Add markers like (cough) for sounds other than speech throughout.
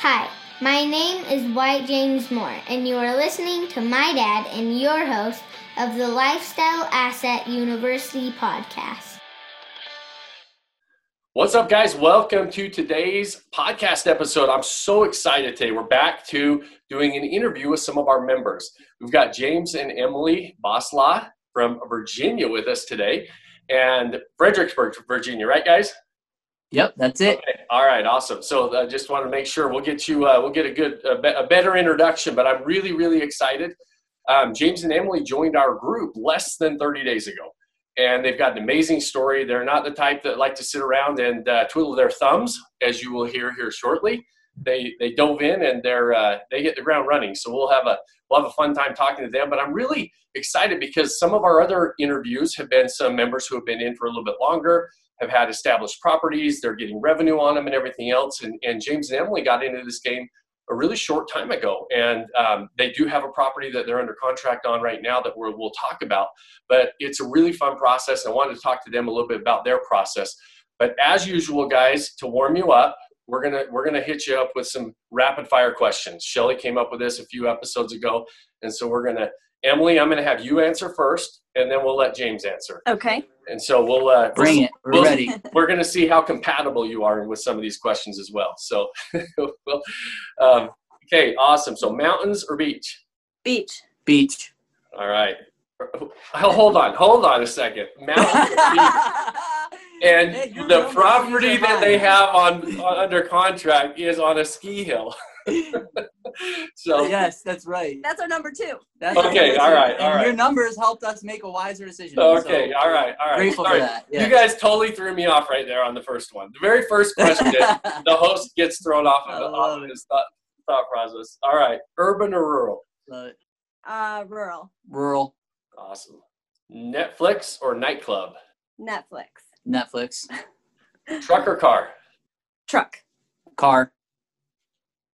Hi, my name is Wyatt James Moore, and you are listening to my dad and your host of the Lifestyle Asset University podcast. What's up, guys? Welcome to today's podcast episode. I'm so excited today. We're back to doing an interview with some of our members. We've got James and Emily Bosla from Virginia with us today, and Fredericksburg, Virginia, right, guys? Yep, that's it. Okay. All right, awesome. So I uh, just want to make sure we'll get you, uh, we'll get a good, a, be- a, better introduction. But I'm really, really excited. Um, James and Emily joined our group less than 30 days ago, and they've got an amazing story. They're not the type that like to sit around and uh, twiddle their thumbs, as you will hear here shortly. They they dove in and they're uh, they hit the ground running. So we'll have a we'll have a fun time talking to them. But I'm really excited because some of our other interviews have been some members who have been in for a little bit longer have had established properties, they're getting revenue on them and everything else. And, and James and Emily got into this game a really short time ago. And um, they do have a property that they're under contract on right now that we will talk about. But it's a really fun process. I wanted to talk to them a little bit about their process. But as usual, guys, to warm you up, we're gonna we're gonna hit you up with some rapid fire questions. Shelly came up with this a few episodes ago, and so we're gonna Emily, I'm gonna have you answer first, and then we'll let James answer. Okay. And so we'll uh, bring it. We're we'll, ready. We're going to see how compatible you are with some of these questions as well. So, (laughs) well, um, okay, awesome. So, mountains or beach? Beach. Beach. All right. Hold on. Hold on a second. Mountains (laughs) And hey, the property that they have on, on under contract is on a ski hill. (laughs) (laughs) so yes, that's right. That's our number two. That's okay, all right, all and right. Your numbers helped us make a wiser decision. Okay, so all right, all right. Grateful all right. for that. Yes. You guys totally threw me off right there on the first one. The very first question, (laughs) the host gets thrown off of, off of his thought, thought process. All right, urban or rural? Uh, rural. Rural. Awesome. Netflix or nightclub? Netflix. Netflix. Truck or car? Truck. Car.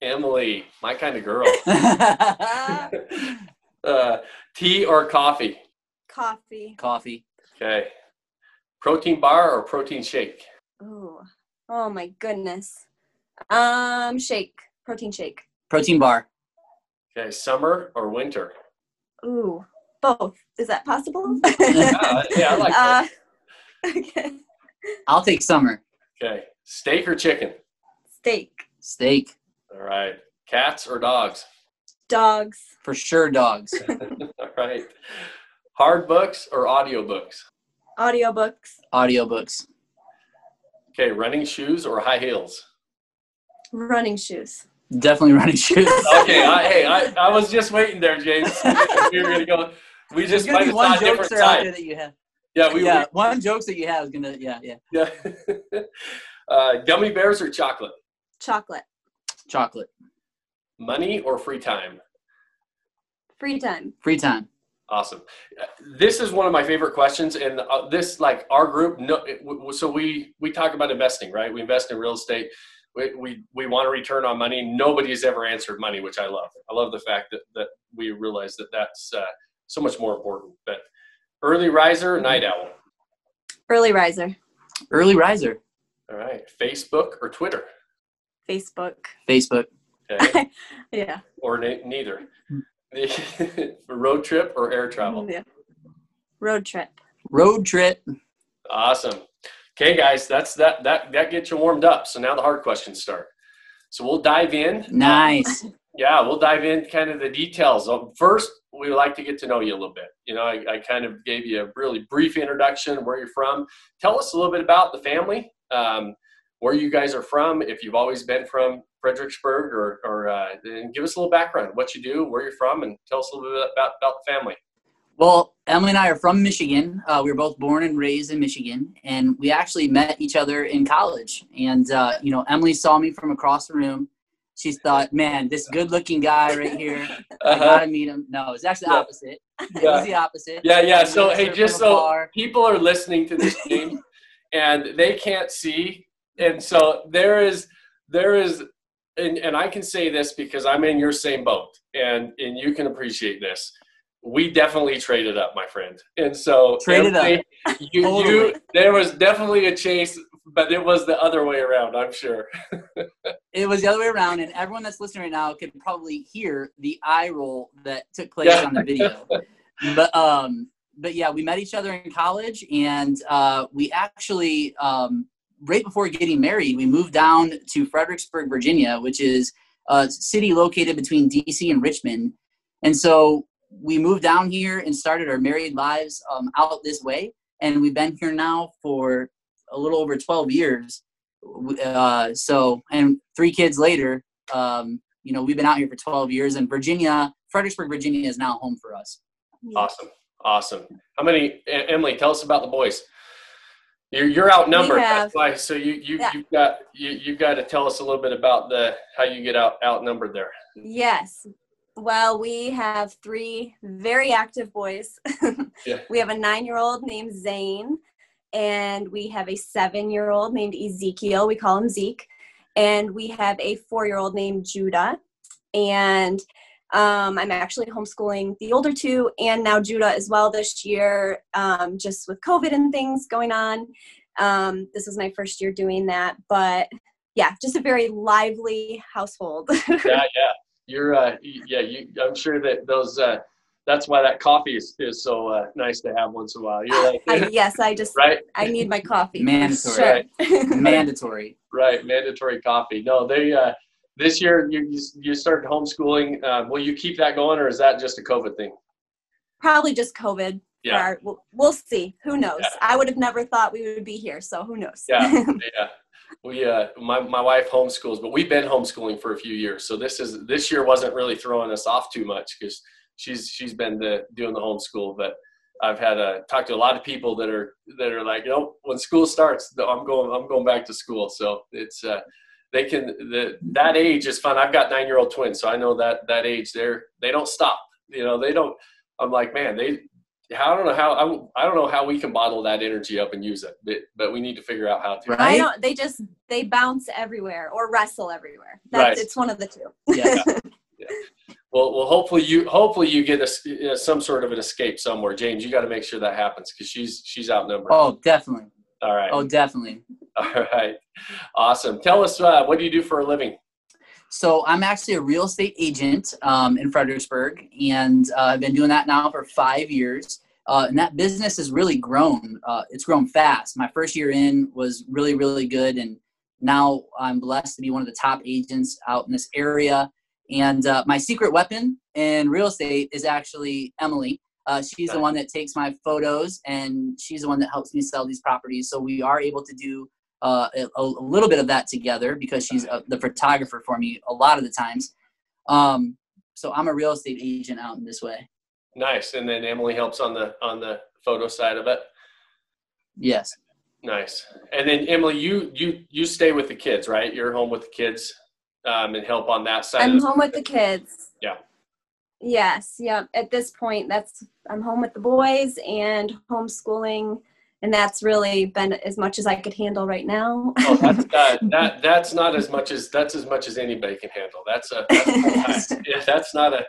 Emily, my kind of girl. (laughs) (laughs) uh, tea or coffee? Coffee. Coffee. Okay. Protein bar or protein shake? Oh, oh my goodness. Um, shake. Protein shake. Protein bar. Okay. Summer or winter? Ooh, both. Is that possible? (laughs) uh, yeah, I like that. Uh, okay. I'll take summer. Okay. Steak or chicken? Steak. Steak. All right. Cats or dogs? Dogs. For sure, dogs. (laughs) All right. Hard books or audiobooks? Audiobooks. Audiobooks. Okay. Running shoes or high heels? Running shoes. Definitely running shoes. (laughs) okay. I, hey, I, I was just waiting there, James. (laughs) we were gonna go. We just might have one different side. that you have. Yeah, we, yeah. We, one jokes that you have is gonna. Yeah, yeah. Yeah. uh, gummy bears or chocolate? Chocolate. Chocolate. Money or free time? Free time. Free time. Awesome. This is one of my favorite questions, and uh, this like our group. No, so we we talk about investing, right? We invest in real estate. We we, we want a return on money. Nobody's ever answered money, which I love. I love the fact that that we realize that that's uh, so much more important. But early riser, night owl. Early riser. Early riser. All right. Facebook or Twitter? Facebook. Facebook. Okay. (laughs) yeah. Or na- neither. (laughs) Road trip or air travel? Yeah. Road trip. Road trip. Awesome. Okay, guys, that's that that that gets you warmed up. So now the hard questions start. So we'll dive in. Nice. (laughs) Yeah, we'll dive in kind of the details. First, we like to get to know you a little bit. You know, I, I kind of gave you a really brief introduction, where you're from. Tell us a little bit about the family, um, where you guys are from, if you've always been from Fredericksburg, or, or uh, and give us a little background, what you do, where you're from, and tell us a little bit about, about the family. Well, Emily and I are from Michigan. Uh, we were both born and raised in Michigan, and we actually met each other in college. And uh, you know, Emily saw me from across the room. She thought, "Man, this good-looking guy right here, I Uh-huh. gotta meet him." No, it's actually the Yeah. opposite. (laughs) It Yeah. was the opposite. Yeah, yeah. So hey, just so people are listening to this game (laughs) and they can't see, and so there is there is and, and I can say this because I'm in your same boat and and you can appreciate this. We definitely traded up, my friend. And so Traded up. You, you there was definitely a chase but it was the other way around, I'm sure. (laughs) it was the other way around, and everyone that's listening right now could probably hear the eye roll that took place Yeah. on the video. (laughs) but um, but yeah, we met each other in college, and uh, we actually um, right before getting married, we moved down to Fredericksburg, Virginia, which is a city located between DC and Richmond, and so we moved down here and started our married lives um, out this way, and we've been here now for a little over 12 years uh, so and three kids later um, you know we've been out here for 12 years and virginia fredericksburg virginia is now home for us Awesome. Awesome. How many, Emily, tell us about the boys. You're, you're outnumbered. Have- That's why. So you, you, Yeah. you've got, you, you've got to tell us a little bit about the, how you get out, outnumbered there. Yes. Well, we have three very active boys. (laughs) Yeah. We have a nine year old named Zane, and we have a seven year old named Ezekiel. We call him Zeke. And we have a four year old named Judah. And um, I'm actually homeschooling the older two and now Judah as well this year, um, just with COVID and things going on. Um, this is my first year doing that. But yeah, just a very lively household. (laughs) yeah. Yeah. You're, uh, yeah, you, I'm sure that those, uh, that's why that coffee is, is so uh, nice to have once in a while. You're (laughs) like, I, yes, I just right, I need my coffee. Mandatory. sure. mandatory right. Mandatory coffee. No, they, uh, this year you, you, you started homeschooling. Uh, will you keep that going or is that just a COVID thing? Probably just COVID. Yeah. our- we'll, we'll see. Who knows? Yeah. I would have never thought we would be here. So who knows? Yeah. (laughs) yeah we uh my, my wife homeschools but we've been homeschooling for a few years so this is this year wasn't really throwing us off too much because she's she's been the, doing the homeschool but i've had uh talked to a lot of people that are that are like you know when school starts i'm going i'm going back to school so it's uh they can the that age is fun i've got nine year old twins so i know that that age they're they don't stop you know they don't i'm like man they I don't know how I, I don't know how we can bottle that energy up and use it, but, but we need to figure out how to. Right. I don't. They just they bounce everywhere or wrestle everywhere. That's, Right. It's one of the two. yeah Well, well, hopefully you hopefully you get a s uh, some sort of an escape somewhere, James. You got to make sure that happens because she's she's outnumbered. oh definitely All right, oh definitely (laughs) all right, awesome. Tell us uh, what do you do for a living? So I'm actually a real estate agent um, in Fredericksburg, and uh, I've been doing that now for five years. Uh, and that business has really grown. Uh, it's grown fast. My first year in was really, really good, and now I'm blessed to be one of the top agents out in this area. And uh, my secret weapon in real estate is actually Emily. Uh, she's the one that takes my photos, and she's the one that helps me sell these properties. So we are able to do uh, a, a little bit of that together because she's uh, the photographer for me a lot of the times. Um, so I'm a real estate agent out in this way. Nice, and then Emily helps on the on the photo side of it. Yes. Nice, and then Emily, you you you stay with the kids, right? You're home with the kids um, and help on that side. I'm of the- home with the kids. Yeah. Yes. Yeah. At this point, that's I'm home with the boys and homeschooling, and that's really been as much as I could handle right now. Oh, that's (laughs) uh, that that's not as much as that's as much as anybody can handle. That's a that's, full-time. (laughs) yeah, that's not a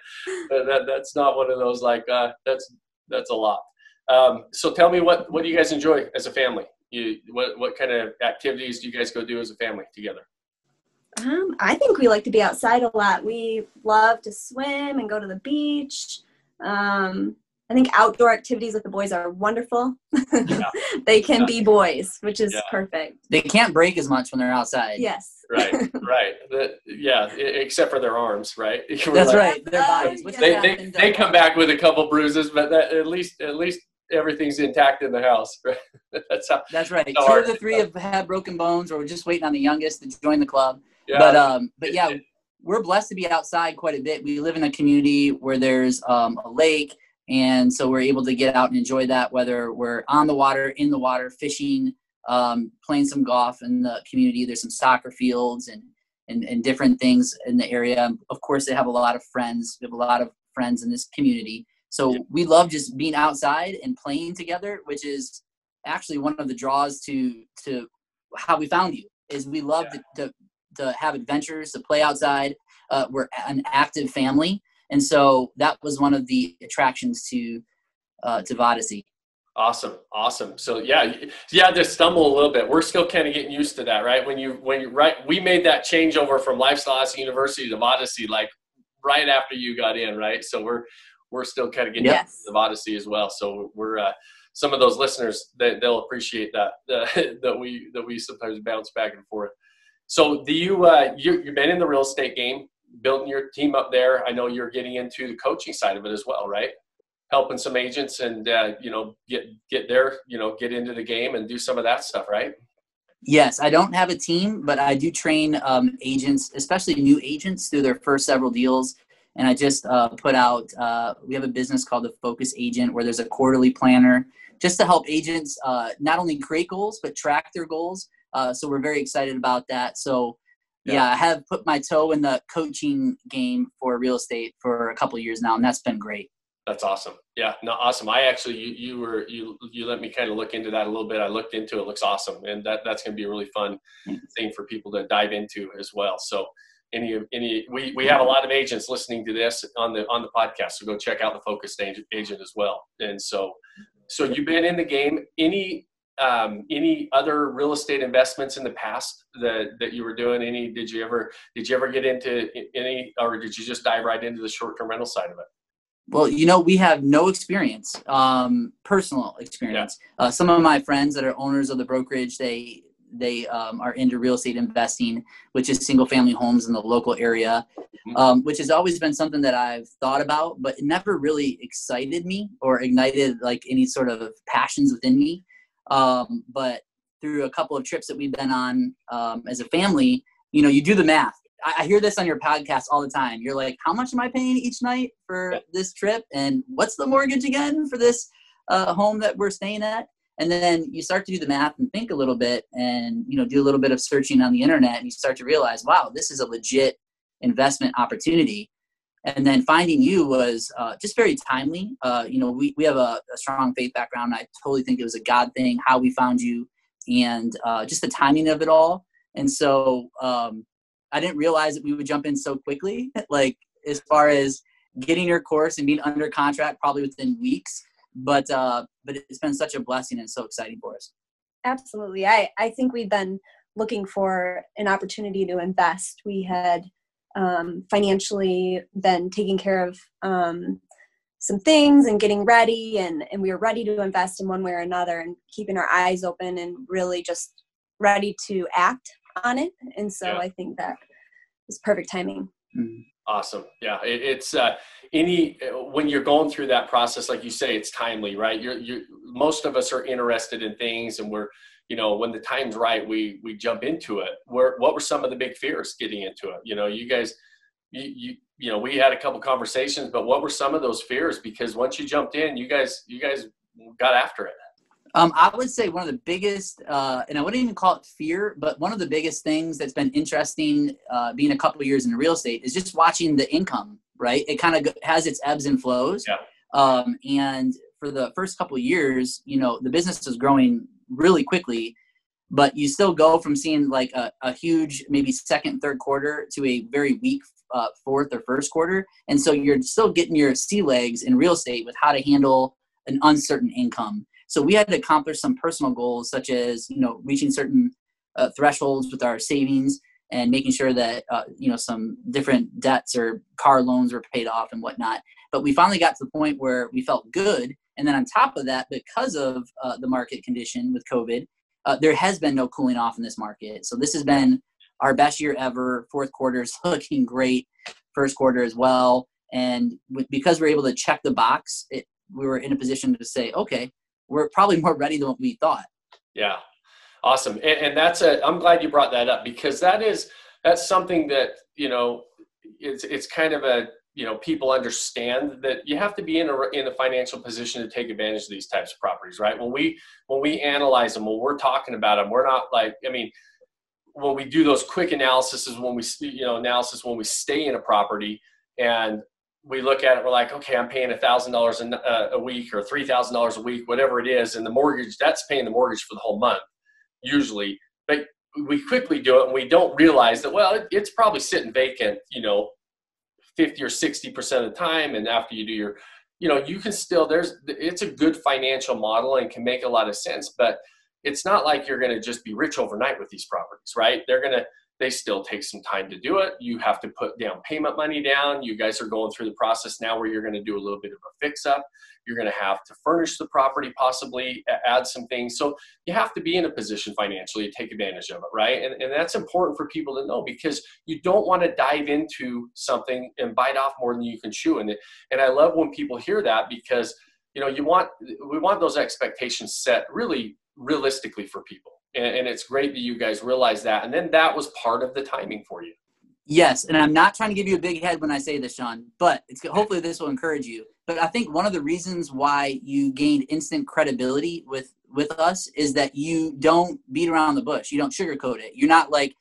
that that's not one of those like uh, that's that's a lot. Um, so tell me what what do you guys enjoy as a family? You what what kind of activities do you guys go do as a family together? Um, I think we like to be outside a lot. We love to swim and go to the beach. Um, I think outdoor activities with the boys are wonderful. (laughs) they can Yeah. be boys, which is Yeah. perfect. They can't break as much when they're outside. Yes. Right, (laughs) right. The, yeah, except for their arms, right? (laughs) We're That's like- right. Their Oh, bodies. Which They, they, they come back with a couple bruises, but that, at least at least everything's intact in the house. That's how. That's right. So Two of the three have had broken bones, or we're just waiting on the youngest to join the club. Yeah. But um, but yeah, we're blessed to be outside quite a bit. We live in a community where there's um, a lake, and so we're able to get out and enjoy that. Whether we're on the water, in the water, fishing, um, playing some golf in the community. There's some soccer fields and, and and different things in the area. Of course, they have a lot of friends. We have a lot of friends in this community. So we love just being outside and playing together, which is actually one of the draws to to how we found you. Is we love Yeah. to, to to have adventures, to play outside. Uh, we're an active family, and so that was one of the attractions to uh, to Vodyssey. Awesome, awesome. So yeah, yeah, just stumble a little bit. We're still kind of getting used to that, right? When you when you right, we made that change over from Lifestyle University to Odyssey like right after you got in, right? So we're we're still kind of getting yes. used to Odyssey as well. So we're uh, some of those listeners they, they'll appreciate that uh, (laughs) that we that we sometimes bounce back and forth. So do you uh, you you've been in the real estate game, building your team up there. I know you're getting into the coaching side of it as well, right? helping some agents and uh, you know get get there you know get into the game and do some of that stuff right yes i don't have a team but i do train um, agents especially new agents through their first several deals and i just uh, put out uh, we have a business called the focus agent where there's a quarterly planner just to help agents uh, not only create goals but track their goals uh, so we're very excited about that so yeah. yeah. i have put my toe in the coaching game for real estate for a couple years now and that's been great that's awesome. Yeah, no, awesome. I actually, you, you were, you, you let me kind of look into that a little bit. I looked into it. it looks awesome. And that, that's going to be a really fun thing for people to dive into as well. So any, any, we, we have a lot of agents listening to this on the, on the podcast. So go check out the focused agent, agent as well. And so, so you've been in the game. Any, um, any other real estate investments in the past that, that you were doing? Any, did you ever, did you ever get into any, or did you just dive right into the short-term rental side of it? Well, you know, we have no experience, um, personal experience. Yeah. Uh, some of my friends that are owners of the brokerage, they they um, are into real estate investing, which is single family homes in the local area, mm-hmm. um, which has always been something that I've thought about, but it never really excited me or ignited like any sort of passions within me. Um, but through a couple of trips that we've been on um, as a family, you know, you do the math I hear this on your podcast all the time. You're like, how much am I paying each night for yeah. this trip? And what's the mortgage again for this uh, home that we're staying at? And then you start to do the math and think a little bit and, you know, do a little bit of searching on the internet and you start to realize, wow, this is a legit investment opportunity. And then finding you was uh, just very timely. Uh, you know, we, we have a, a, strong faith background. I totally think it was a God thing, how we found you and uh, just the timing of it all. And so, um, I didn't realize that we would jump in so quickly. (laughs) Like as far as getting your course and being under contract probably within weeks. But uh, but it's been such a blessing and so exciting for us. Absolutely. I, I think we've been looking for an opportunity to invest. We had um, financially then taking care of um, some things and getting ready and, and we were ready to invest in one way or another and keeping our eyes open and really just ready to act on it. And so yeah. I think that was perfect timing. Mm-hmm. Awesome. Yeah. It, it's uh, any, when you're going through that process, like you say, it's timely, right? You're, you most of us are interested in things and we're, you know, when the time's right, we, we jump into it. Where, what were some of the big fears getting into it? You know, you guys, you, you, you know, we had a couple conversations, but what were some of those fears? Because once you jumped in, you guys, you guys got after it. Um, I would say one of the biggest, uh, and I wouldn't even call it fear, but one of the biggest things that's been interesting uh, being a couple years in real estate is just watching the income, right? It kind of has its ebbs and flows. Yeah. Um, and for the first couple years, you know, the business is growing really quickly, but you still go from seeing like a, a huge, maybe second, third quarter to a very weak uh, fourth or first quarter. And so you're still getting your sea legs in real estate with how to handle an uncertain income so we had to accomplish some personal goals, such as you know reaching certain uh, thresholds with our savings and making sure that uh, you know some different debts or car loans were paid off and whatnot. But we finally got to the point where we felt good. And then on top of that, because of uh, the market condition with COVID, uh, there has been no cooling off in this market. So this has been our best year ever. Fourth quarter is (laughs) looking great. First quarter as well. And because we're able to check the box, it, we were in a position to say, okay, we're probably (laughs) more ready than what we thought. Yeah, awesome. And, and that's a. I'm glad you brought that up because that is that's something that you know it's it's kind of a you know people understand that you have to be in a in a financial position to take advantage of these types of properties right when we when we analyze them when we're talking about them we're not like i mean when we do those quick analysis is when we you know analysis when we stay in a property and we look at it, we're like, okay, I'm paying a thousand dollars uh, a week or three thousand dollars a week, whatever it is, and the mortgage that's paying the mortgage for the whole month, usually. But we quickly do it, and we don't realize that well, it, it's probably sitting vacant, you know, fifty or sixty percent of the time. And after you do your you know you can still there's it's a good financial model and can make a lot of sense but it's not like you're going to just be rich overnight with these properties right they're going to they still take some time to do it. You have to put down payment money down. You guys are going through the process now where you're going to do a little bit of a fix up you're going to have to furnish the property possibly add some things. So you have to be in a position financially to take advantage of it right? And, and that's important for people to know because you don't want to dive into something and bite off more than you can chew and, and i love when people hear that because you know you want we want those expectations set really realistically for people and, and it's great that you guys realize that and then that was part of the timing for you Yes, and I'm not trying to give you a big head when I say this, Sean, but it's hopefully this will encourage you. But I think one of the reasons why you gained instant credibility with with us is that you don't beat around the bush. You don't sugarcoat it. You're not like,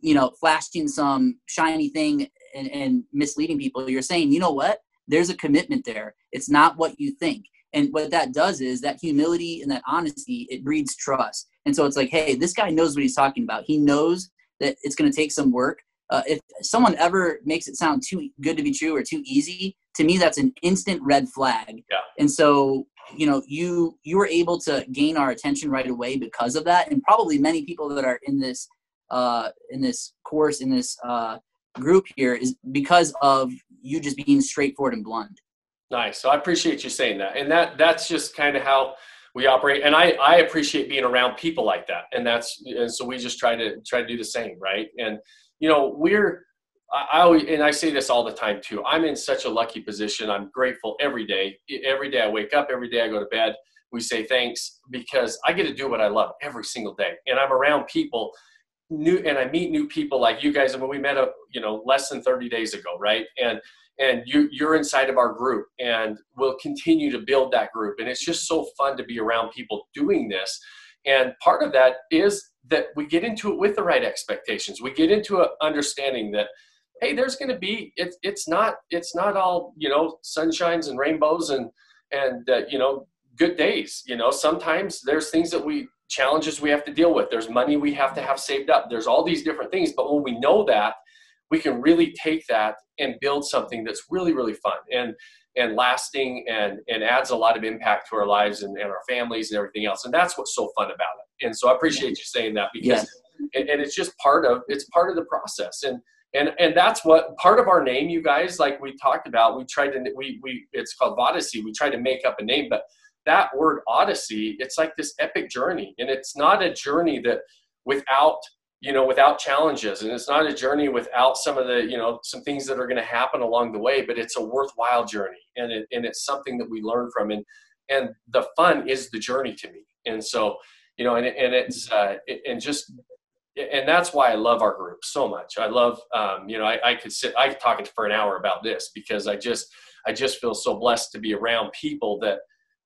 you know, flashing some shiny thing and, and misleading people. You're saying, you know what? There's a commitment there. It's not what you think. And what that does is that humility and that honesty, it breeds trust. And so it's like, hey, this guy knows what he's talking about. He knows that it's going to take some work uh, if someone ever makes it sound too good to be true or too easy, to me that's an instant red flag. Yeah. And so, you know, you you were able to gain our attention right away because of that, and probably many people that are in this uh, in this course in this uh, group here is because of you just being straightforward and blunt. Nice. So I appreciate you saying that, and that that's just kind of how we operate and I, I appreciate being around people like that and that's and so we just try to try to do the same right and you know, we're I always and I say this all the time too. I'm in such a lucky position. I'm grateful every day. Every day I wake up, every day I go to bed. We say thanks because I get to do what I love every single day, and I'm around people new, and I meet new people like you guys. And when we met up, you know, less than 30 days ago, right? And and you you're inside of our group, and we'll continue to build that group. And it's just so fun to be around people doing this. And part of that is that we get into it with the right expectations. We get into an understanding that hey, there's going to be it's it's not it's not all you know sunshines and rainbows and and uh, you know good days. You know sometimes there's things that we challenges we have to deal with. There's money we have to have saved up. There's all these different things. But when we know that, we can really take that and build something that's really really fun and and lasting and and adds a lot of impact to our lives and, and our families and everything else. And that's what's so fun about it and so I appreciate you saying that because yes. and, and it's just part of it's part of the process and and and that's what part of our name you guys like we talked about we tried to we we it's called odyssey we tried to make up a name but that word odyssey it's like this epic journey. And it's not a journey that without you know without challenges. And it's not a journey without some of the you know some things that are going to happen along the way but it's a worthwhile journey. And it, and it's something that we learn from. And and the fun is the journey to me. And so you know, and, and it's, uh, and just, and that's why I love our group so much. I love, um, you know, I, I could sit, I could talk for an hour about this because I just, I just feel so blessed to be around people that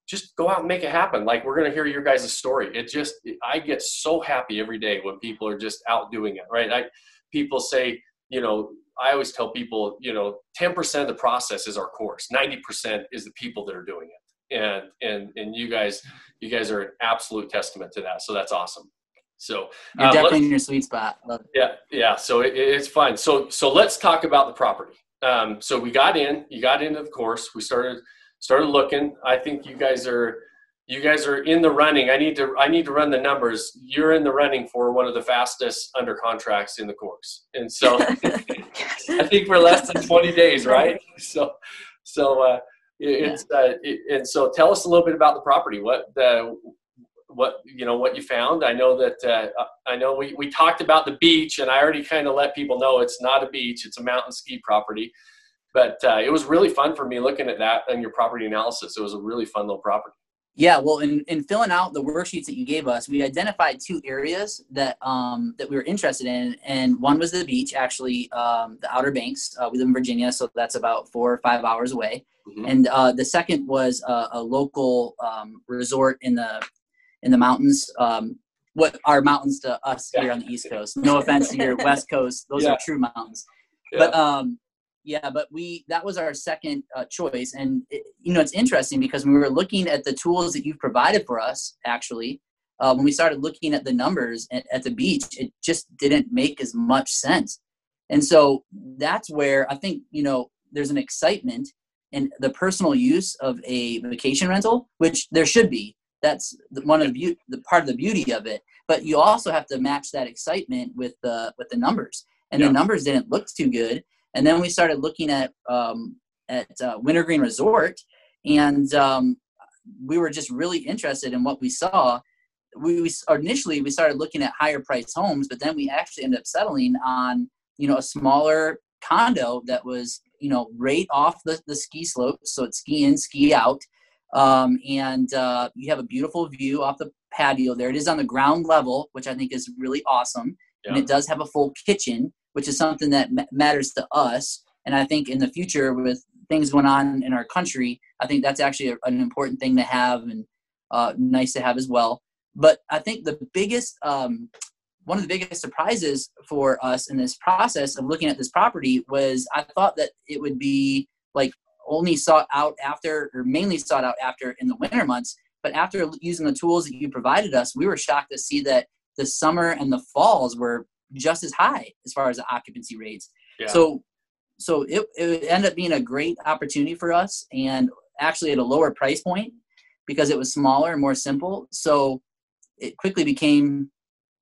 just go out and make it happen. Like we're going to hear your guys' story. It just, I get so happy every day when people are just out doing it, right? I, people say, you know, I always tell people, you know, 10% of the process is our course. 90% is the people that are doing it and and and you guys you guys are an absolute testament to that so that's awesome so you're uh, definitely in your sweet spot yeah yeah so it, it's fun so so let's talk about the property um, so we got in you got into the course we started started looking i think you guys are you guys are in the running i need to i need to run the numbers you're in the running for one of the fastest under contracts in the course and so (laughs) i think we're less than 20 days right so so uh it's uh, it, and so tell us a little bit about the property. What the what you know what you found. I know that uh, I know we we talked about the beach, and I already kind of let people know it's not a beach; it's a mountain ski property. But uh, it was really fun for me looking at that and your property analysis. It was a really fun little property. Yeah, well, in, in filling out the worksheets that you gave us, we identified two areas that um, that we were interested in, and one was the beach, actually, um, the Outer Banks. Uh, we live in Virginia, so that's about four or five hours away. Mm-hmm. And uh, the second was a, a local um, resort in the in the mountains. Um, what are mountains to us here on the East Coast? No offense to your (laughs) West Coast; those yeah. are true mountains. Yeah. But um, yeah, but we that was our second uh, choice, and it, you know it's interesting because when we were looking at the tools that you've provided for us, actually, uh, when we started looking at the numbers at, at the beach, it just didn't make as much sense. And so that's where I think you know there's an excitement and the personal use of a vacation rental, which there should be. That's one of the, be- the part of the beauty of it. But you also have to match that excitement with the with the numbers, and Yeah. the numbers didn't look too good. And then we started looking at um, at uh, Wintergreen Resort, and um, we were just really interested in what we saw. We, we initially we started looking at higher price homes, but then we actually ended up settling on you know a smaller condo that was you know right off the, the ski slope, so it's ski in, ski out, um, and uh, you have a beautiful view off the patio there. It is on the ground level, which I think is really awesome, and it does have a full kitchen, which is something that ma- matters to us. And I think in the future, with things going on in our country, I think that's actually a, an important thing to have and uh, nice to have as well. But I think the biggest, um, one of the biggest surprises for us in this process of looking at this property was I thought that it would be like only sought out after, or mainly sought out after in the winter months. But after using the tools that you provided us, we were shocked to see that the summer and the falls were just as high as far as the occupancy rates. Yeah. So, so it, it ended up being a great opportunity for us, and actually at a lower price point because it was smaller and more simple. So it quickly became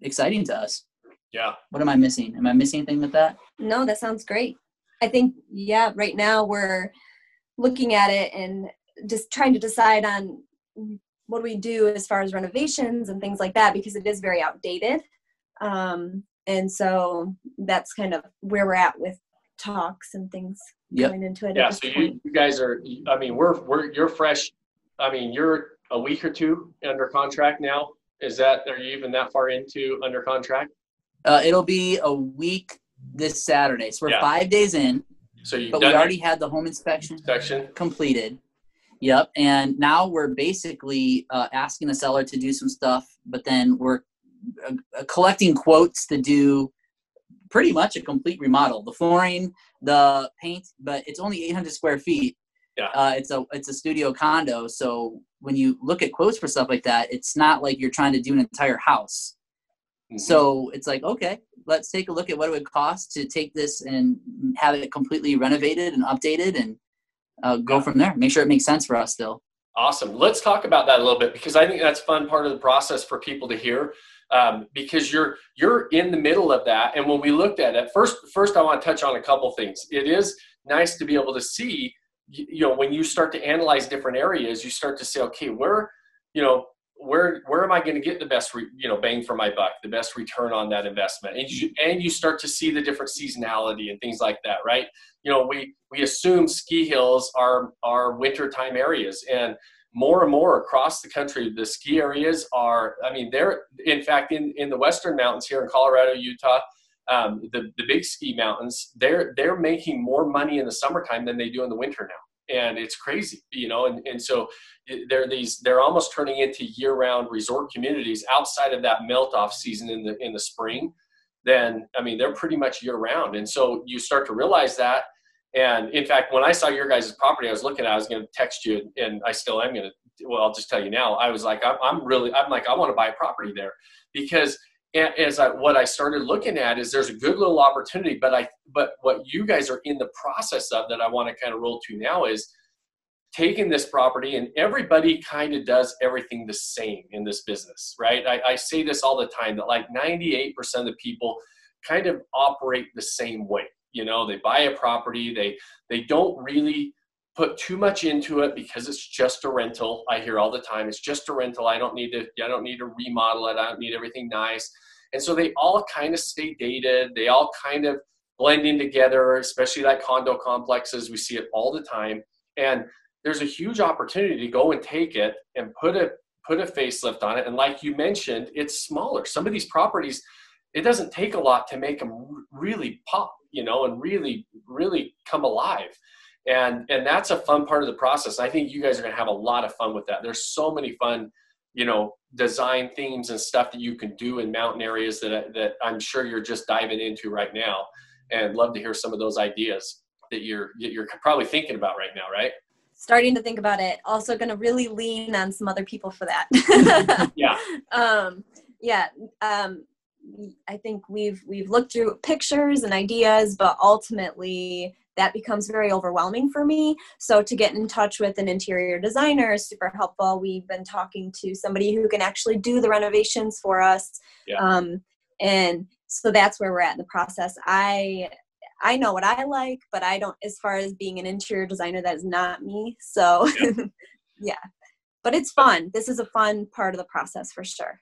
exciting to us. yeah. What am I missing? Am I missing anything with that? No, that sounds great. I think, yeah, right now we're looking at it and just trying to decide on what do we do as far as renovations and things like that because it is very outdated. Um, and so that's kind of where we're at with talks and things Yep. going into it Yeah. at So you, you guys are. I mean, we're we're you're fresh. I mean, you're a week or two under contract now. Is that are you even that far into under contract? Uh, it'll be a week this Saturday. So we're Yeah. five days in, So you've but we already your had the home inspection section. completed. Yep. And now we're basically uh, asking the seller to do some stuff, but then we're collecting quotes to do pretty much a complete remodel. The flooring, the paint, but it's only 800 square feet. Yeah. Uh, it's a it's a studio condo, so when you look at quotes for stuff like that, it's not like you're trying to do an entire house. Mhm. So it's like, okay, let's take a look at what it would cost to take this and have it completely renovated and updated and uh, go Yeah. from there. Make sure it makes sense for us still. Awesome. Let's talk about that a little bit because I think that's a fun part of the process for people to hear. Um, because you're you're in the middle of that, and when we looked at it first, first I want to touch on a couple things. It is nice to be able to see, you, know, when you start to analyze different areas, you start to say, okay, where, you know, where where am I going to get the best, re, you know, bang for my buck, the best return on that investment, and you and you start to see the different seasonality and things like that, right? You know, we we assume ski hills are are wintertime areas, and more and more across the country, the ski areas are, I mean, they're, in fact, in, in the Western mountains here in Colorado, Utah, um, the, the big ski mountains, they're, they're making more money in the summertime than they do in the winter now. And it's crazy, you know, and, and so they're these, they're almost turning into year round resort communities outside of that melt off season in the, in the spring. Then, I mean, they're pretty much year round. And so you start to realize that, and in fact, when I saw your guys' property, I was looking at, I was going to text you, and I still am going to. Well, I'll just tell you now. I was like, I'm, I'm really, I'm like, I want to buy a property there because as I, what I started looking at is there's a good little opportunity, but I, but what you guys are in the process of that I want to kind of roll to now is taking this property and everybody kind of does everything the same in this business, right? I, I say this all the time that like 98% of the people kind of operate the same way you know they buy a property they they don't really put too much into it because it's just a rental. I hear all the time it's just a rental. I don't need to i don't need to remodel it. I don't need everything nice. And so they all kind of stay dated. They all kind of blend in together especially like condo complexes. We see it all the time. And there's a huge opportunity to go and take it and put a put a facelift on it. And like you mentioned it's smaller. Some of these properties it doesn't take a lot to make them really pop you know and really really come alive and and that's a fun part of the process i think you guys are going to have a lot of fun with that there's so many fun you know design themes and stuff that you can do in mountain areas that that i'm sure you're just diving into right now and love to hear some of those ideas that you're you're probably thinking about right now right Starting to think about it. Also, going to really lean on some other people for that. (laughs) yeah um, yeah. Um, I think we've we've looked through pictures and ideas, but ultimately that becomes very overwhelming for me. So to get in touch with an interior designer is super helpful. We've been talking to somebody who can actually do the renovations for us. Yeah. Um, and so that's where we're at in the process. I I know what I like, but I don't as far as being an interior designer that is not me. So yeah. (laughs) yeah. But it's fun. This is a fun part of the process for sure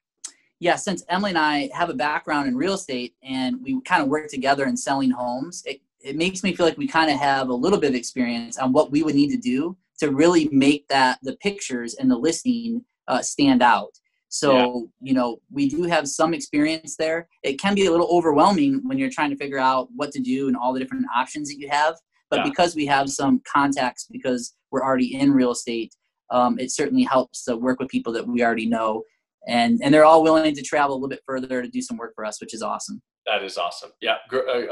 yeah, since Emily and I have a background in real estate and we kind of work together in selling homes, it, it makes me feel like we kind of have a little bit of experience on what we would need to do to really make that the pictures and the listing uh, stand out. So, yeah. you know, we do have some experience there. It can be a little overwhelming when you're trying to figure out what to do and all the different options that you have. But yeah. because we have some contacts, because we're already in real estate, um, it certainly helps to work with people that we already know and and they're all willing to travel a little bit further to do some work for us, which is awesome. That is awesome. Yeah,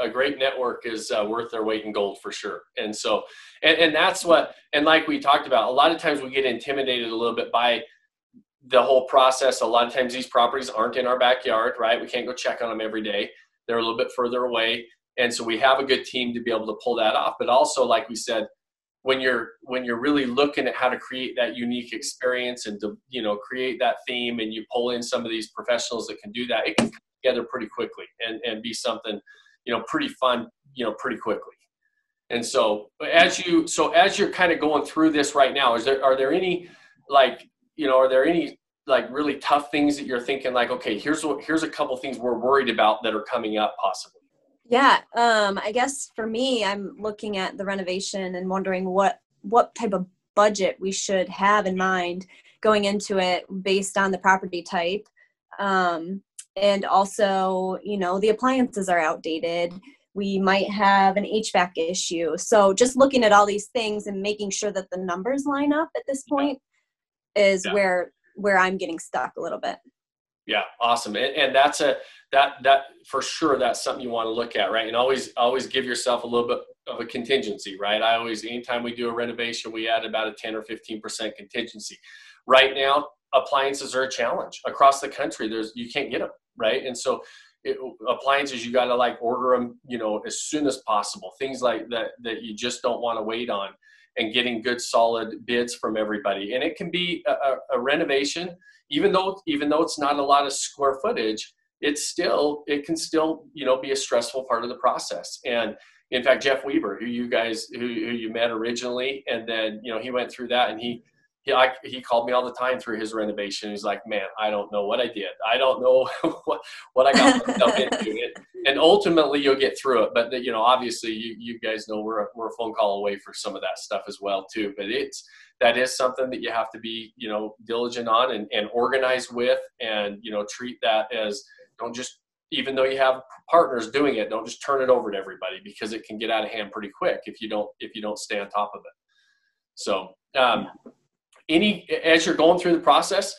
a, great network is uh, worth their weight in gold for sure. And so, and, and that's what, and like we talked about, a lot of times we get intimidated a little bit by the whole process. A lot of times these properties aren't in our backyard, right? We can't go check on them every day. They're a little bit further away. And so we have a good team to be able to pull that off. But also, like we said, when you're when you're really looking at how to create that unique experience and to you know create that theme and you pull in some of these professionals that can do that it can come together pretty quickly and and be something you know pretty fun you know pretty quickly. And so as you so as you're kind of going through this right now is there are there any like you know are there any like really tough things that you're thinking like okay here's what here's a couple things we're worried about that are coming up possibly yeah, um, I guess for me, I'm looking at the renovation and wondering what what type of budget we should have in mind going into it based on the property type. Um, and also, you know, the appliances are outdated. We might have an HVAC issue. So just looking at all these things and making sure that the numbers line up at this point is yeah. where where I'm getting stuck a little bit. Yeah, awesome. And, and that's a that that for sure that's something you want to look at, right? And always always give yourself a little bit of a contingency, right? I always anytime we do a renovation, we add about a 10 or 15% contingency. Right now, appliances are a challenge across the country. There's you can't get them, right? And so it, appliances you got to like order them, you know, as soon as possible. Things like that that you just don't want to wait on and getting good solid bids from everybody. And it can be a, a renovation, even though even though it's not a lot of square footage, it's still it can still you know be a stressful part of the process. And in fact, Jeff Weaver, who you guys who, who you met originally, and then you know he went through that and he he, I, he called me all the time through his renovation. He's like, man, I don't know what I did. I don't know (laughs) what, what I got into. It, and ultimately, you'll get through it. But the, you know, obviously, you you guys know we're a, we're a phone call away for some of that stuff as well too. But it's that is something that you have to be you know diligent on and, and organized with, and you know treat that as don't just even though you have partners doing it, don't just turn it over to everybody because it can get out of hand pretty quick if you don't if you don't stay on top of it. So. Um, any as you're going through the process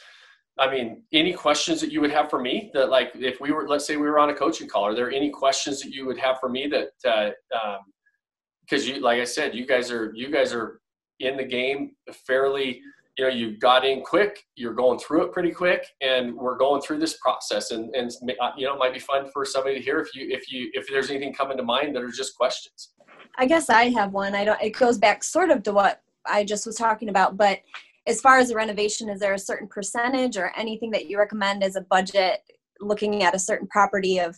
i mean any questions that you would have for me that like if we were let's say we were on a coaching call are there any questions that you would have for me that because uh, um, you like i said you guys are you guys are in the game fairly you know you got in quick you're going through it pretty quick and we're going through this process. And and uh, you know it might be fun for somebody to hear if you if you if there's anything coming to mind that are just questions. I guess i have one. I don't it goes back sort of to what i just was talking about but as far as the renovation is there a certain percentage or anything that you recommend as a budget looking at a certain property of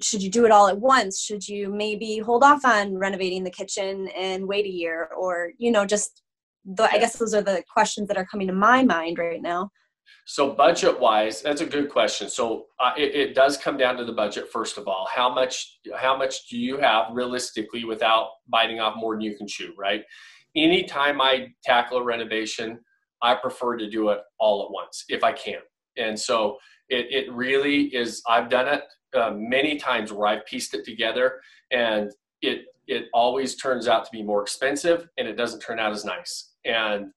should you do it all at once? Should you maybe hold off on renovating the kitchen and wait a year? Or you know just the, i guess those are the questions that are coming to my mind right now. So budget wise that's a good question. So uh, it, it does come down to the budget first of all. How much how much do you have realistically without biting off more than you can chew right? Anytime I tackle a renovation, I prefer to do it all at once if I can. And so it, it really is, I've done it uh, many times where I've pieced it together and it, it always turns out to be more expensive and it doesn't turn out as nice. And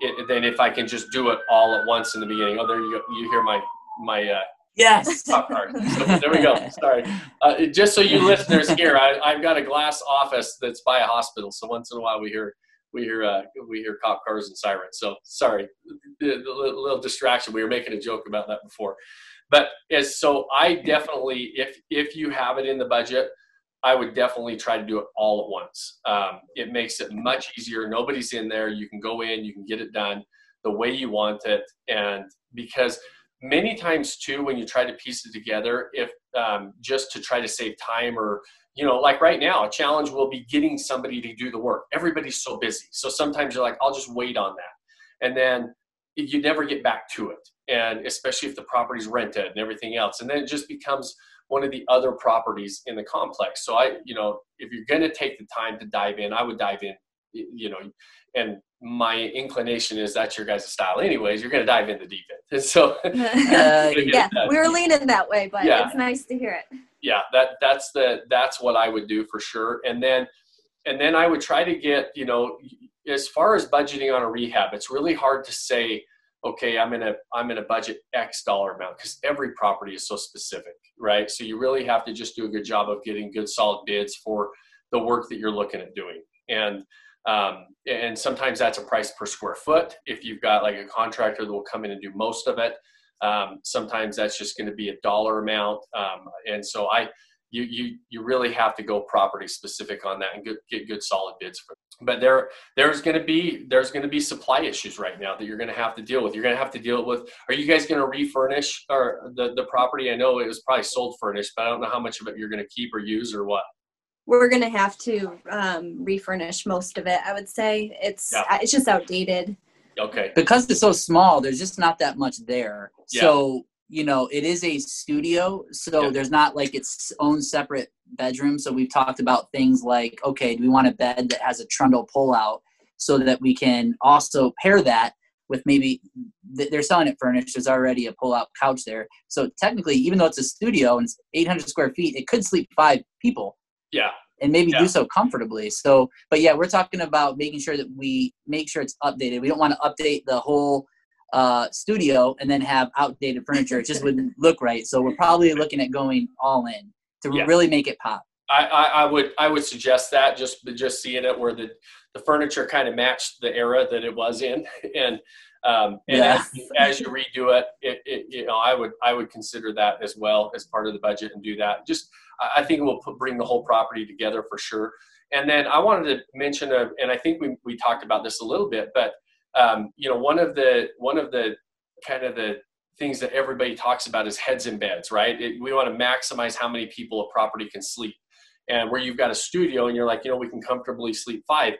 it, then if I can just do it all at once in the beginning, oh, there you go. You hear my, my, uh, Yes. (laughs) So there we go. Sorry. Uh, just so you listeners hear, I, I've got a glass office that's by a hospital. So once in a while we hear we hear uh, we hear cop cars and sirens. So sorry, a little distraction. We were making a joke about that before, but as so I definitely if if you have it in the budget, I would definitely try to do it all at once. Um, it makes it much easier. Nobody's in there. You can go in, you can get it done the way you want it, and because many times too, when you try to piece it together, if um, just to try to save time or you know, like right now, a challenge will be getting somebody to do the work. Everybody's so busy, so sometimes you're like, I'll just wait on that, and then you never get back to it and especially if the property's rented and everything else and then it just becomes one of the other properties in the complex. So i you know if you're going to take the time to dive in i would dive in you know and my inclination is that's your guys' style anyways you're going to dive into deep end. And (laughs) so uh, (laughs) (laughs) yeah we were leaning that way but yeah. it's nice to hear it. Yeah that that's the that's what i would do for sure. And then and then i would try to get you know as far as budgeting on a rehab, it's really hard to say, okay, I'm in a I'm in a budget X dollar amount because every property is so specific, right? So you really have to just do a good job of getting good solid bids for the work that you're looking at doing. And um, and sometimes that's a price per square foot. If you've got like a contractor that will come in and do most of it, um, sometimes that's just going to be a dollar amount. Um, and so I you you you really have to go property specific on that and get, get good solid bids for them. but there there's going to be there's going to be supply issues right now that you're going to have to deal with. You're going to have to deal with are you guys going to refurnish or the the property? I know it was probably sold furnished but i don't know how much of it you're going to keep or use or what. We're going to have to um, refurnish most of it i would say. It's yeah. it's just outdated. Okay. Because it's so small there's just not that much there. Yeah. so you know, it is a studio, so yeah. there's not like its own separate bedroom. So we've talked about things like, okay, do we want a bed that has a trundle pullout so that we can also pair that with maybe they're selling it furnished. There's already a pull-out couch there. So technically, even though it's a studio and it's 800 square feet, it could sleep five people. Yeah. And maybe yeah. do so comfortably. So, but yeah, we're talking about making sure that we make sure it's updated. We don't want to update the whole uh, studio and then have outdated furniture. It just wouldn't look right. So we're probably looking at going all in to yeah. really make it pop. I, I, I, would I would suggest that just just seeing it where the the furniture kind of matched the era that it was in (laughs) and um, and yeah. as, as, you redo it, it, it, you know I would I would consider that as well as part of the budget and do that. Just I think it will put, bring the whole property together for sure. And then I wanted to mention a, and I think we we talked about this a little bit, but um, you know, one of the one of the kind of the things that everybody talks about is heads in beds, right? It, we want to maximize how many people a property can sleep. And where you've got a studio and you're like, you know, we can comfortably sleep five.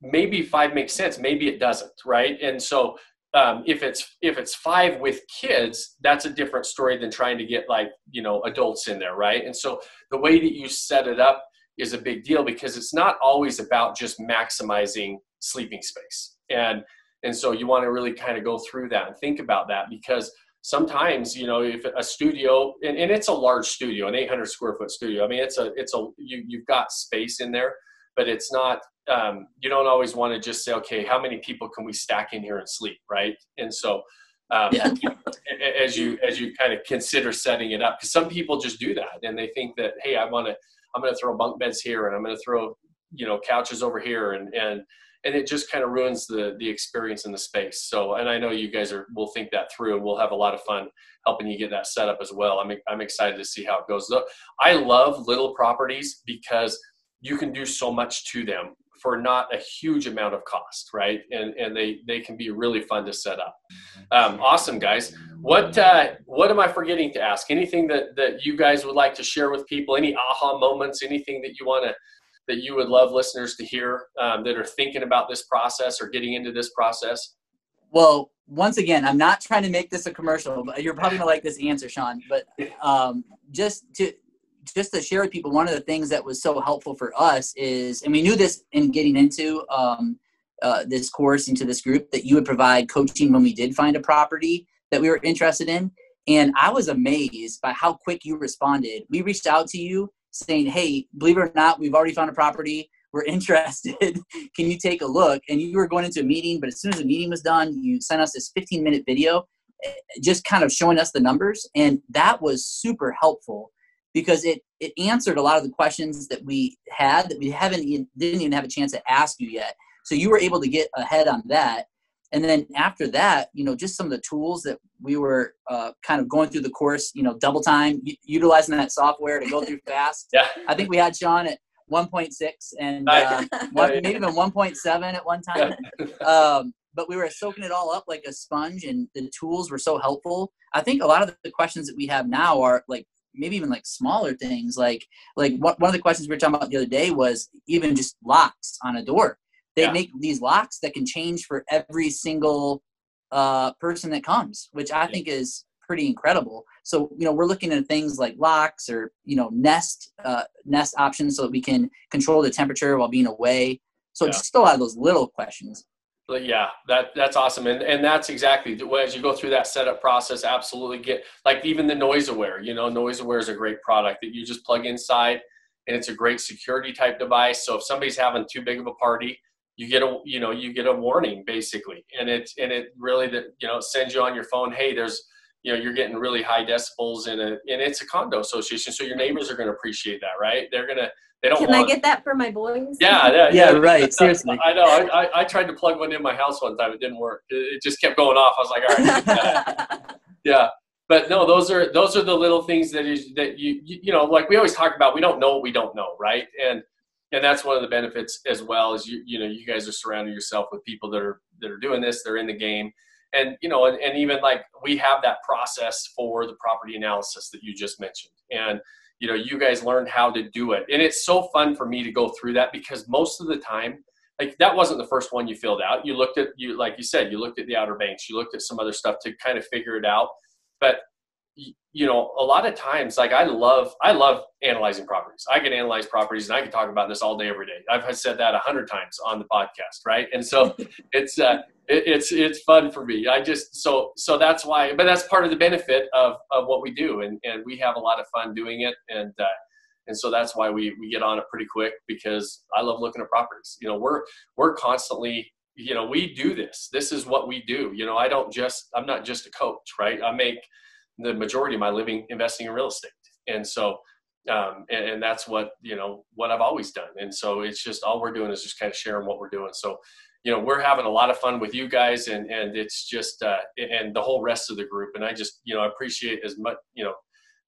Maybe five makes sense. Maybe it doesn't, right? And so um, if it's if it's five with kids, that's a different story than trying to get like you know adults in there, right? And so the way that you set it up is a big deal because it's not always about just maximizing sleeping space and and so you want to really kind of go through that and think about that because sometimes you know if a studio and, and it's a large studio an 800 square foot studio i mean it's a it's a you, you've got space in there but it's not um, you don't always want to just say okay how many people can we stack in here and sleep? Right? And so um, (laughs) as you as you kind of consider setting it up because some people just do that and they think that hey i want to i'm going to throw bunk beds here and i'm going to throw you know couches over here and and and it just kind of ruins the the experience in the space. So, and I know you guys are will think that through, and we'll have a lot of fun helping you get that set up as well. I'm I'm excited to see how it goes. I love little properties because you can do so much to them for not a huge amount of cost, right? And and they they can be really fun to set up. Um, awesome, guys. What uh, what am I forgetting to ask? Anything that that you guys would like to share with people? Any aha moments? Anything that you want to that you would love listeners to hear um, that are thinking about this process or getting into this process? Well, once again, I'm not trying to make this a commercial, but you're probably gonna like this answer, Sean. But um, just to just to share with people, one of the things that was so helpful for us is, and we knew this in getting into um, uh, this course, into this group, that you would provide coaching when we did find a property that we were interested in. And I was amazed by how quick you responded. We reached out to you saying, hey, believe it or not, we've already found a property. We're (laughs) interested. Can you take a look? And you were going into a meeting, but as soon as the meeting was done, you sent us this 15 minute video eh, just kind of showing us the numbers. And that was super helpful because it, it answered a lot of the questions that we had that we haven't didn't even have a chance to ask you yet. So you were able to get ahead on that. And then after that you know just some of the tools that we were uh, kind of going through the course you know double time u- utilizing that software to go through (laughs) fast. Yeah. i think we had sean at 1.6 and uh, (laughs) one, maybe even 1.7 at one time. (laughs) Um, but we were soaking it all up like a sponge and the tools were so helpful. I think a lot of the questions that we have now are like maybe even like smaller things. Like like one one of the questions we were talking about the other day was even just locks on a door they Yeah. make these locks that can change for every single uh, person that comes which i think is pretty incredible so you know we're looking at things like locks or you know nest uh, nest options so that we can control the temperature while being away so Yeah. just a lot of those little questions But yeah, that that's awesome, and and that's exactly the- as you go through that setup process. Absolutely get like even the NoiseAware. You know, NoiseAware is a great product that you just plug inside, and it's a great security type device. So if somebody's having too big of a party, you get a you know you get a warning basically, and it and it really that you know sends you on your phone. Hey, there's you know you're getting really high decibels in a and it's a condo association, so your neighbors are going to appreciate that, right? They're gonna they don't Can want I get that for my boys? yeah, yeah, Yeah, right, seriously. I know. I, I, I tried to plug one in my house one time. It didn't work. It, it just kept going off. I was like, all right. (laughs) yeah. But no, those are those are the little things that is that you, you you know like we always talk about. We don't know what we don't know, right? And and that's one of the benefits as well. Is you you know you guys are surrounding yourself with people that are that are doing this. They're in the game, and you know and, and even like we have that process for the property analysis that you just mentioned, and you know you guys learned how to do it and it's so fun for me to go through that because most of the time like that wasn't the first one you filled out you looked at you like you said you looked at the outer banks you looked at some other stuff to kind of figure it out but you know a lot of times like i love i love analyzing properties. I can analyze properties and i can talk about this all day every day. I've said that a hundred times on the podcast right? And so (laughs) it's uh it, it's it's fun for me. I just so so that's why but that's part of the benefit of of what we do and and we have a lot of fun doing it and uh and so that's why we we get on it pretty quick because i love looking at properties. You know we're we're constantly you know we do this. This is what we do. You know i don't just i'm not just a coach right? I make the majority of my living investing in real estate. And so um, and, and that's what you know what i've always done. And so it's just all we're doing is just kind of sharing what we're doing. So you know we're having a lot of fun with you guys and and it's just uh and the whole rest of the group. And i just you know I appreciate as much you know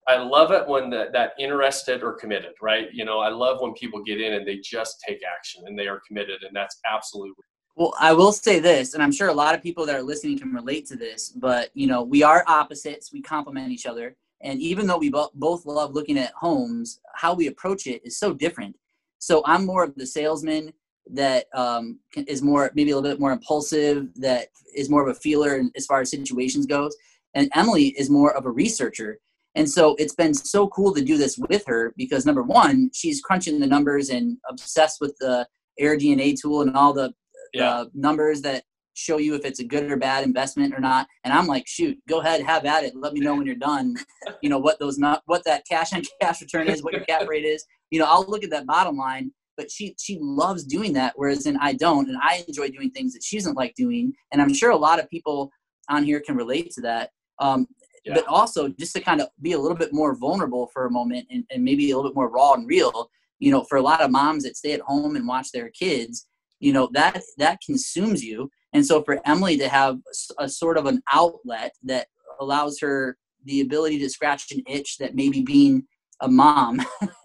i love it when that that interested or committed right? You know i love when people get in and they just take action and they are committed and that's absolutely Well, I will say this, and I'm sure a lot of people that are listening can relate to this, but you know, we are opposites. We complement each other. And even though we bo- both love looking at homes, how we approach it is so different. So I'm more of the salesman that um, is more, maybe a little bit more impulsive, that is more of a feeler as far as situations goes. And Emily is more of a researcher. And so it's been so cool to do this with her because number one, she's crunching the numbers and obsessed with the AirDNA tool and all the yeah uh, numbers that show you if it's a good or bad investment or not. And I'm like, shoot, go ahead, have at it. Let me know when you're done. (laughs) You know what those not what that cash on cash return is, what your cap rate is. You know, I'll look at that bottom line. But she she loves doing that, whereas then I don't, and I enjoy doing things that she doesn't like doing. And I'm sure a lot of people on here can relate to that. Um, Yeah. But also just to kind of be a little bit more vulnerable for a moment and, and maybe a little bit more raw and real. You know, for a lot of moms that stay at home and watch their kids, you know that that consumes you. And so for emily to have a sort of an outlet that allows her the ability to scratch an itch that maybe being a mom (laughs)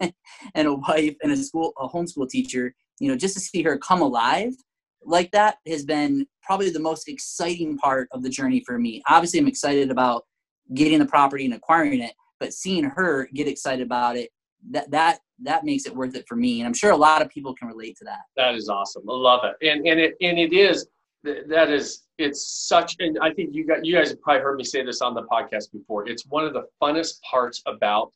and a wife and a school a homeschool teacher you know just to see her come alive like that has been probably the most exciting part of the journey for me. Obviously i'm excited about getting the property and acquiring it but seeing her get excited about it that that that makes it worth it for me and i'm sure a lot of people can relate to that That is awesome. I love it. And and it and it is that is it's such and I think you got you guys have probably heard me say this on the podcast before. It's one of the funnest parts about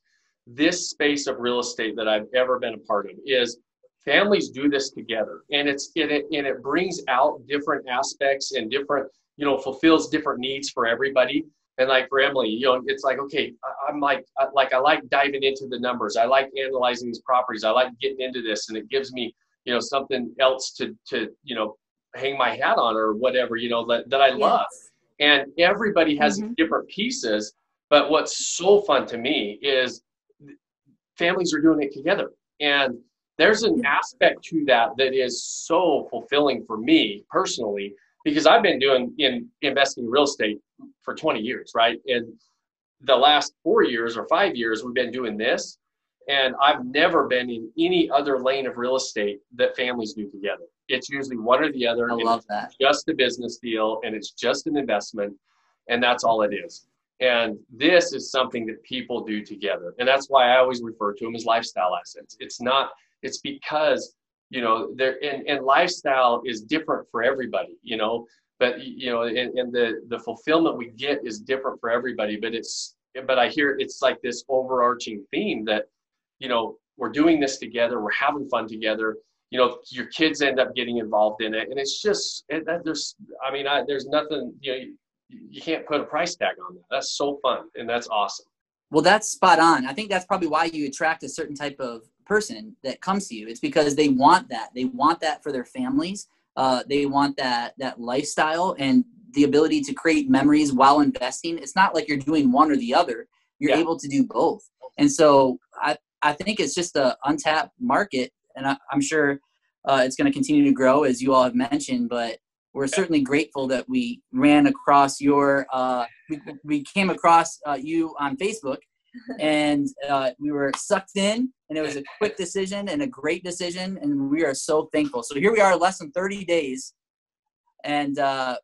this space of real estate that I've ever been a part of is families do this together and it's and it and it brings out different aspects and different you know fulfills different needs for everybody and like for Emily, you know, it's like okay, I'm like I, like I like diving into the numbers. I like analyzing these properties. I like getting into this, and it gives me you know something else to to you know hang my hat on or whatever you know that, that i love Yes. and everybody has Mhm. different pieces but what's so fun to me is families are doing it together and there's an aspect to that that is so fulfilling for me personally because I've been doing in investing in real estate for 20 years, right? And the last four years or five years, we've been doing this. And I've never been in any other lane of real estate that families do together. It's usually one or the other. I love it's that. just a business deal and it's just an investment and that's all it is. And this is something that people do together. And that's why I always refer to them as lifestyle assets. It's not, it's because, you know, there and, and lifestyle is different for everybody, you know, but you know, and, and the the fulfillment we get is different for everybody. But it's but I hear it's like this overarching theme that, you know, we're doing this together, we're having fun together. You know, your kids end up getting involved in it, and it's just it, that there's. I mean, I, there's nothing. You know, you, you can't put a price tag on that. That's so fun, and that's awesome. Well, that's spot on. I think that's probably why you attract a certain type of person that comes to you. It's because they want that. They want that for their families. Uh, they want that that lifestyle and the ability to create memories while investing. It's not like you're doing one or the other. You're Yeah. able to do both. And so I I think it's just a untapped market, and I, I'm sure uh, it's going to continue to grow as you all have mentioned. But we're certainly grateful that we ran across your uh, we, we came across uh, you on Facebook and uh, we were sucked in and it was a quick decision and a great decision and we are so thankful so here we are less than 30 days and uh,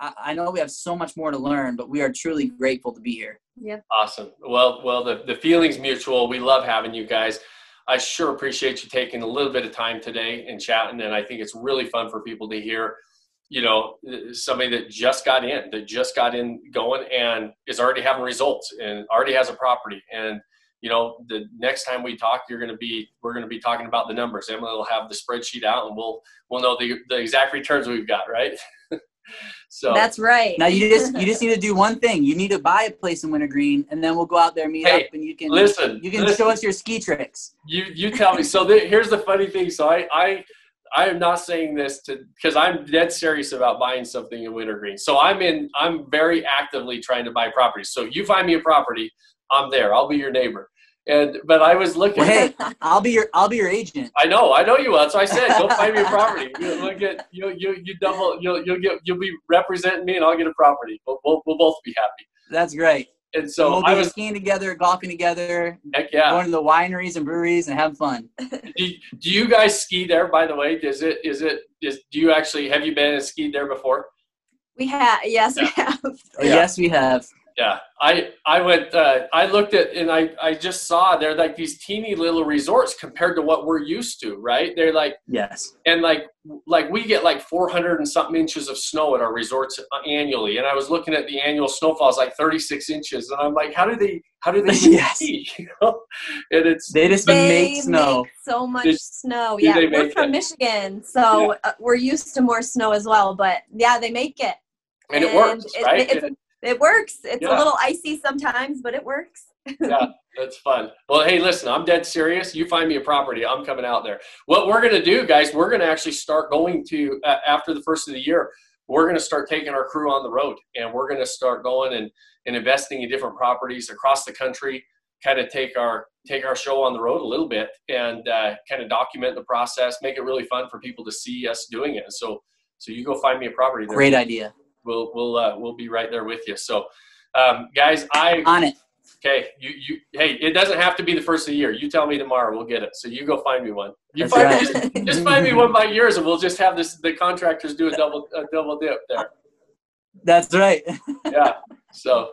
I, I know we have so much more to learn but we are truly grateful to be here Yep. Awesome. Well, well, the the feelings mutual. We love having you guys. I sure appreciate you taking a little bit of time today and chatting, and I think it's really fun for people to hear. You know, uh, somebody that just got in, that just got in going, and is already having results, and already has a property, and you know, the next time we talk, you're going to be, we're going to be talking about the numbers. Emily will have the spreadsheet out, and we'll we'll know the the exact returns we've got, right? (laughs) so That's right. now you just you just (laughs) need to do one thing you need to buy a place in wintergreen and then we'll go out there meet Hey, up and you can listen, you can listen. show us your ski tricks you you tell me so the, here's the funny thing so i i i am not saying this to because i'm dead serious about buying something in wintergreen so i'm in i'm very actively trying to buy properties. So you find me a property i'm there. I'll be your neighbor. And but i was looking hey i'll be your i'll be your agent. I know i know you will. That's why i said go find me a property. You look at you you you double you'll you'll get you'll be representing me and i'll get a property. We'll, we'll, we'll both be happy. That's great and so we'll i be was skiing together golfing together heck yeah going to the wineries and breweries and having fun (laughs) do, do you guys ski there by the way is it is it is do you actually have you been and skied there before we have. Oh, yes, we have. Oh, Yeah. yes we have yeah i i went uh, i looked at and i i just saw they're like these teeny little resorts compared to what we're used to right they're like yes and like like we get like 400 and something inches of snow at our resorts annually and i was looking at the annual snowfall is like 36 inches and i'm like how do they how do they (laughs) even Yes. (laughs) you know? and it's they just They make snow make so much Did- snow. Yeah, we're make from it? Michigan, so uh, we're used to more snow as well. But yeah, they make it, and it works it, right It, it works. It's Yeah. a little icy sometimes, but it works. (laughs) yeah, that's fun. Well, hey, listen, I'm dead serious. You find me a property, I'm coming out there. What we're going to do, guys, we're going to actually start going to, uh, after the first of the year, we're going to start taking our crew on the road and we're going to start going and, and investing in different properties across the country, kind of take our, take our show on the road a little bit and uh, kind of document the process, make it really fun for people to see us doing it. So, so you go find me a property there. great idea We'll, we'll, uh, we'll be right there with you. So, um, guys, I, on it Okay, you you hey, it doesn't have to be the first of the year. You tell me tomorrow, we'll get it. So you go find me one. You That's find right. just, just find me one by yours, and we'll just have this the contractors do a double a double dip there. that's right (laughs) Yeah. So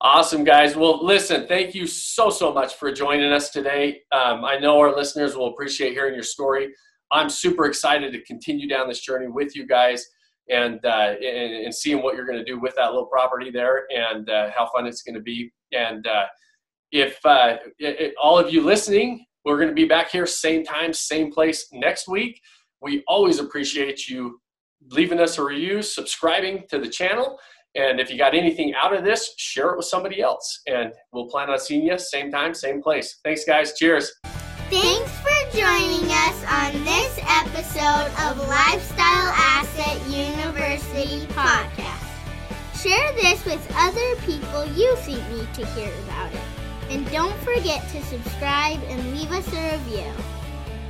awesome, guys. Well, listen, thank you so so much for joining us today. Um, I know our listeners will appreciate hearing your story. I'm super excited to continue down this journey with you guys. And, uh, and and seeing what you're going to do with that little property there, and uh, how fun it's going to be. And uh, if uh, it, it- all of you listening, we're going to be back here same time, same place next week. We always appreciate you leaving us a review, subscribing to the channel, and if you got anything out of this, share it with somebody else. And we'll plan on seeing you same time, same place. Thanks, guys. Cheers. Thanks for joining us on this episode of Lifestyle Asset University podcast. Share this with other people you think need to hear about it. And don't forget to subscribe and leave us a review.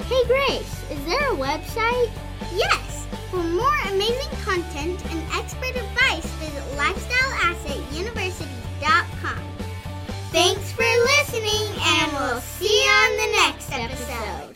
Hey Grace, is there a website? Yes, For more amazing content and expert advice, visit lifestyleassetuniversity.com. Thanks for listening, and we'll see you on the next episode.